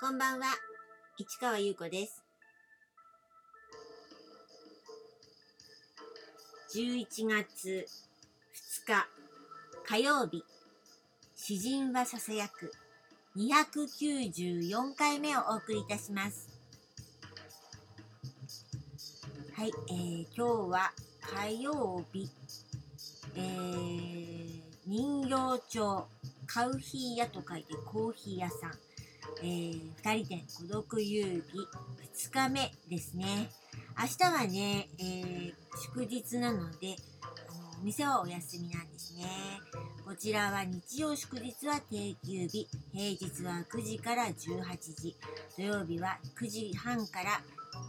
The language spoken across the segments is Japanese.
こんばんは、市川優子です。11月2日火曜日、詩人はささやく294回目をお送りいたします。はい、えー、今日は火曜日、えー、人形町カウヒー屋と書いてコーヒー屋さん。えー、二人店孤独遊戯2日目ですね。明日はね、えー、祝日なので、あの、お店はお休みなんですね。こちらは日曜祝日は定休日、平日は9時から18時、土曜日は9時半から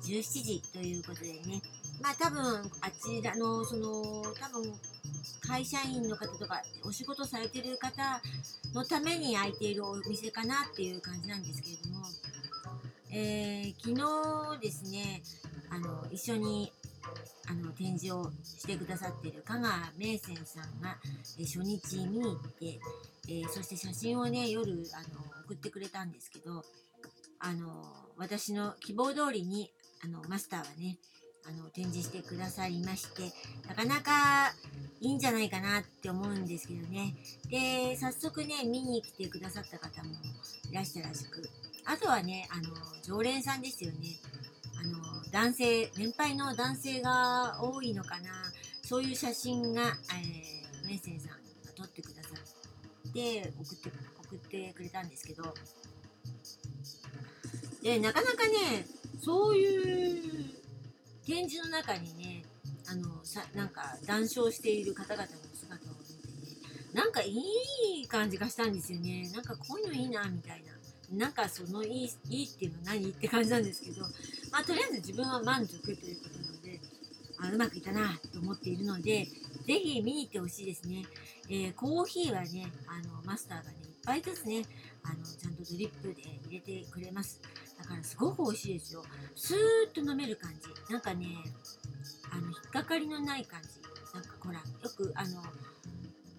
17時ということでね、まあ多分あちらのその多分会社員の方とかお仕事されてる方のために開いているお店かなっていう感じなんですけれども、えー、昨日ですねあの一緒にあの展示をしてくださってる香川名泉さんが、え初日見に行って、えー、そして写真をね夜あの送ってくれたんですけどあの私の希望通りにあのマスターはねあの展示してくださりましてなかなかいいんじゃないかなって思うんですけどね。で早速ね見に来てくださった方もいらしたらしくあとはねあの常連さんですよね。あの男性年配の男性が多いのかな。そういう写真が、えー、メッセンさんが撮ってくださって送って送ってくれたんですけど。でなかなかねそういう展示の中にねあのさなんか談笑している方々の姿を見てねなんかいい感じがしたんですよね。なんかこういうのいいなみたいな。なんかそのいいいいっていうのは何？って感じなんですけどまあとりあえず自分は満足ということなのであうまくいったなと思っているのでぜひ見に行ってほしいですね、えー、コーヒーはねあのマスターがねいっぱいずつね。あのちゃんとドリップで入れてくれます。だからすごく美味しいですよ。スーッと飲める感じ。なんかねあの引っかかりのない感じ。なんかほらよくあの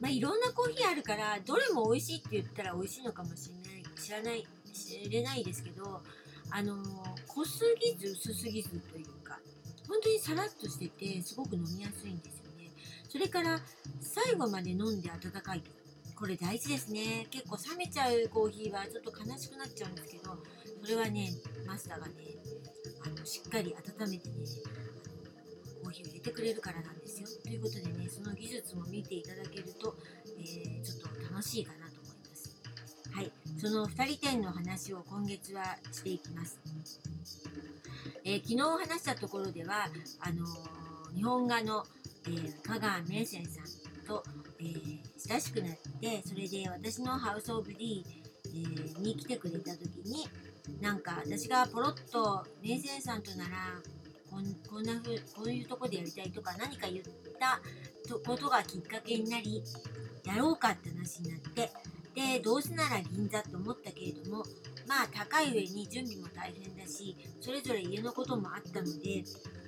まあいろんなコーヒーあるからどれも美味しいって言ったら美味しいのかもしれない。知らない知れないですけどあの濃すぎず薄すぎずというか本当にさらっとしててすごく飲みやすいんですよね。それから最後まで飲んで温かいと。これ大事ですね。結構冷めちゃうコーヒーはちょっと悲しくなっちゃうんですけどそれはねマスターがねあのしっかり温めてねコーヒーを入れてくれるからなんですよ。ということでねその技術も見ていただけると、えー、ちょっと楽しいかなと思います。はい。その2人店の話を今月はしていきます、えー、昨日話したところではあのー、日本画の、えー、香川名泉さんと、え親しくなってそれで私のハウス・オブ・ディ、えに来てくれた時になんか私がポロッと名泉さんとならこんこんなふうこういうとこでやりたいとか何か言ったことがきっかけになりやろうかって話になってでどうせなら銀座と思ったけれどもまあ高い上に準備も大変だしそれぞれ家のこともあったので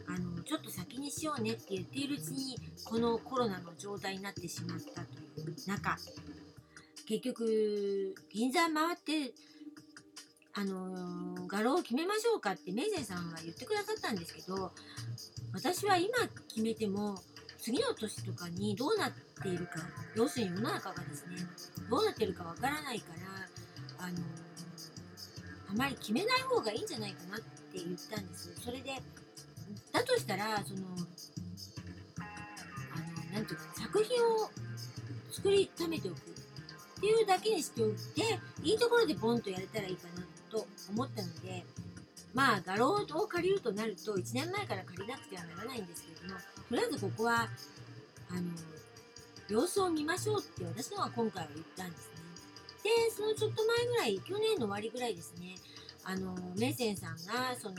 あのちょっと先にしようねって言っているうちにこのコロナの状態になってしまったという中結局銀座回ってあの、画廊を決めましょうかってメイゼンさんは言ってくださったんですけど私は今決めても次の年とかにどうなっているか要するに世の中がですねどうなってるかわからないからあの、あまり決めない方がいいんじゃないかなって言ったんです。それでだとしたらそのあのなんていうか作品を作りためておくっていうだけにしておいていいところでボンとやれたらいいかなと思ったのでまあ画廊を借りるとなると1年前から借りなくてはならないんですけれどもとりあえずここはあの様子を見ましょうって私のは今回は言ったんですね。でそのちょっと前ぐらい去年の終わりぐらいですねあのメッセンさんがその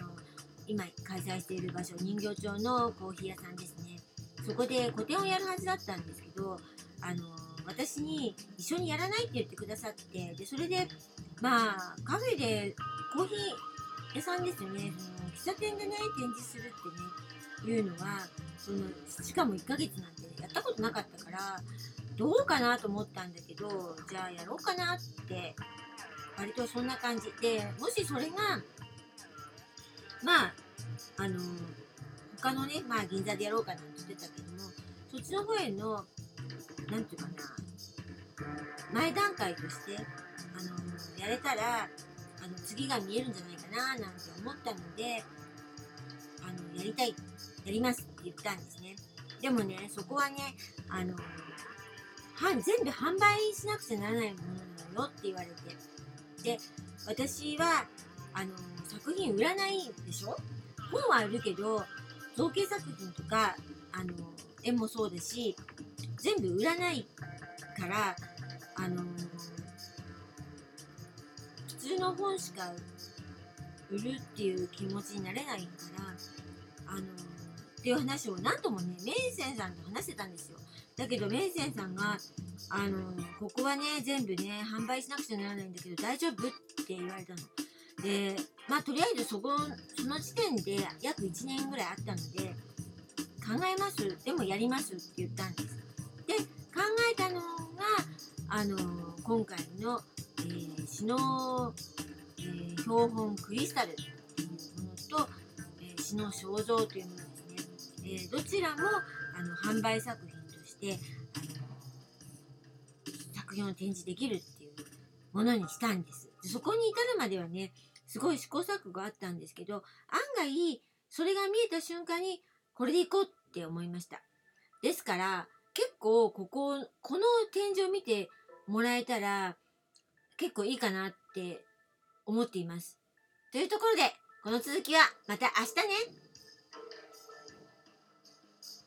今開催している場所人形町のコーヒー屋さんですね。そこで個展をやるはずだったんですけどあの私に一緒にやらないって言ってくださってでそれでまあカフェでコーヒー屋さんですよね。その喫茶店でね展示するってねいうのはそのしかも1ヶ月なんてやったことなかったからどうかなと思ったんだけどじゃあやろうかなって割とそんな感じ。でもしそれがまああの他のねまあ銀座でやろうかなんて言ってたけどもそっちの方へのなんていうかな前段階としてあのやれたらあの次が見えるんじゃないかななんて思ったのであのやりたいやりますって言ったんですね。でもねそこはねあのは全部販売しなくちゃならないものなのよって言われて。で私はあの作品売らないでしょ？本は売るけど造形作品とかあの絵もそうだし全部売らないからあの普通の本しか売るっていう気持ちになれないからあのっていう話を何ともねメイセンさんと話してたんですよ。だけどメイセンさんがあのここはね全部ね販売しなくちゃならないんだけど大丈夫？って言われたの。でまあとりあえずそこその時点で約1年ぐらいあったので考えます。でもやります。って言ったんです。で考えたのがあの今回の、えー、シノ、えー、標本クリスタル。というものと、えー、シノ肖像というものですね、えー、どちらもあの販売作品としてあの作品を展示できるっていうものにしたんです。そこに至るまではねすごい試行錯誤があったんですけど案外それが見えた瞬間にこれでいこうって思いました。ですから結構こここの展示を見てもらえたら結構いいかなって思っています。というところでこの続きはまた明日ね。